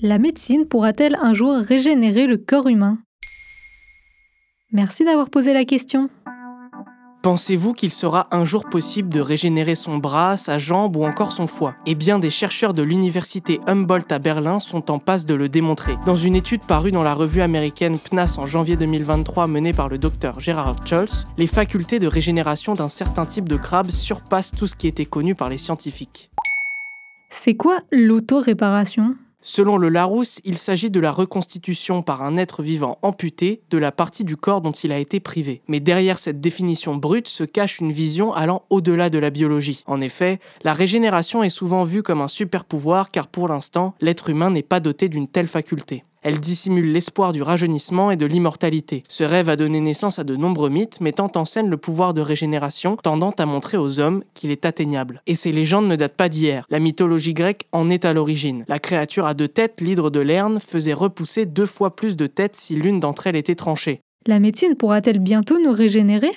La médecine pourra-t-elle un jour régénérer le corps humain? Merci d'avoir posé la question. Pensez-vous qu'il sera un jour possible de régénérer son bras, sa jambe ou encore son foie? Eh bien, des chercheurs de l'université Humboldt à Berlin sont en passe de le démontrer. Dans une étude parue dans la revue américaine PNAS en janvier 2023 menée par le docteur Gerhard Scholz, les facultés de régénération d'un certain type de crabe surpassent tout ce qui était connu par les scientifiques. C'est quoi l'auto-réparation? Selon le Larousse, il s'agit de la reconstitution par un être vivant amputé de la partie du corps dont il a été privé. Mais derrière cette définition brute se cache une vision allant au-delà de la biologie. En effet, la régénération est souvent vue comme un super pouvoir car pour l'instant, l'être humain n'est pas doté d'une telle faculté. Elle dissimule l'espoir du rajeunissement et de l'immortalité. Ce rêve a donné naissance à de nombreux mythes mettant en scène le pouvoir de régénération, tendant à montrer aux hommes qu'il est atteignable. Et ces légendes ne datent pas d'hier. La mythologie grecque en est à l'origine. La créature à deux têtes, l'hydre de Lerne, faisait repousser deux fois plus de têtes si l'une d'entre elles était tranchée. La médecine pourra-t-elle bientôt nous régénérer?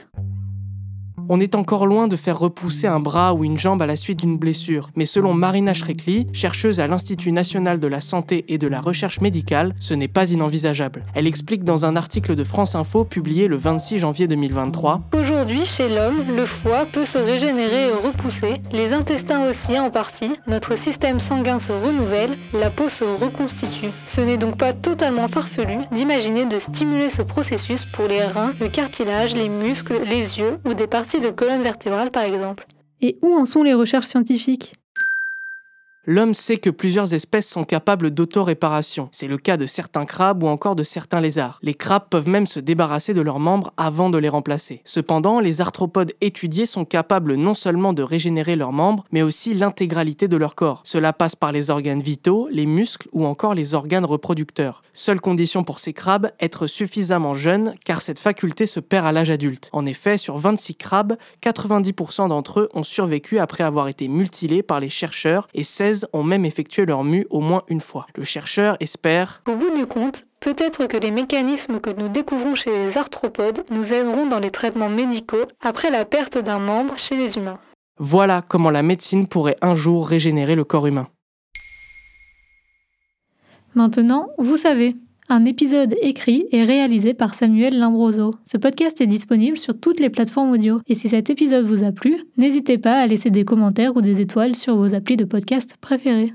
On est encore loin de faire repousser un bras ou une jambe à la suite d'une blessure, mais selon Marina Schreckly, chercheuse à l'Institut national de la santé et de la recherche médicale, ce n'est pas inenvisageable. Elle explique dans un article de France Info publié le 26 janvier 2023 Aujourd'hui, chez l'homme, le foie peut se régénérer et repousser, les intestins aussi en partie, notre système sanguin se renouvelle, la peau se reconstitue. Ce n'est donc pas totalement farfelu d'imaginer de stimuler ce processus pour les reins, le cartilage, les muscles, les yeux ou des parties de colonne vertébrale par exemple. Et où en sont les recherches scientifiques? L'homme sait que plusieurs espèces sont capables d'auto-réparation. C'est le cas de certains crabes ou encore de certains lézards. Les crabes peuvent même se débarrasser de leurs membres avant de les remplacer. Cependant, les arthropodes étudiés sont capables non seulement de régénérer leurs membres, mais aussi l'intégralité de leur corps. Cela passe par les organes vitaux, les muscles ou encore les organes reproducteurs. Seule condition pour ces crabes, être suffisamment jeunes car cette faculté se perd à l'âge adulte. En effet, sur 26 crabes, 90% d'entre eux ont survécu après avoir été mutilés par les chercheurs et 16 ont même effectué leur mue au moins une fois. Le chercheur espère Au bout du compte, peut-être que les mécanismes que nous découvrons chez les arthropodes nous aideront dans les traitements médicaux après la perte d'un membre chez les humains. Voilà comment la médecine pourrait un jour régénérer le corps humain. Maintenant, vous savez. Un épisode écrit et réalisé par Samuel Limbroso. Ce podcast est disponible sur toutes les plateformes audio. Et si cet épisode vous a plu, n'hésitez pas à laisser des commentaires ou des étoiles sur vos applis de podcast préférés.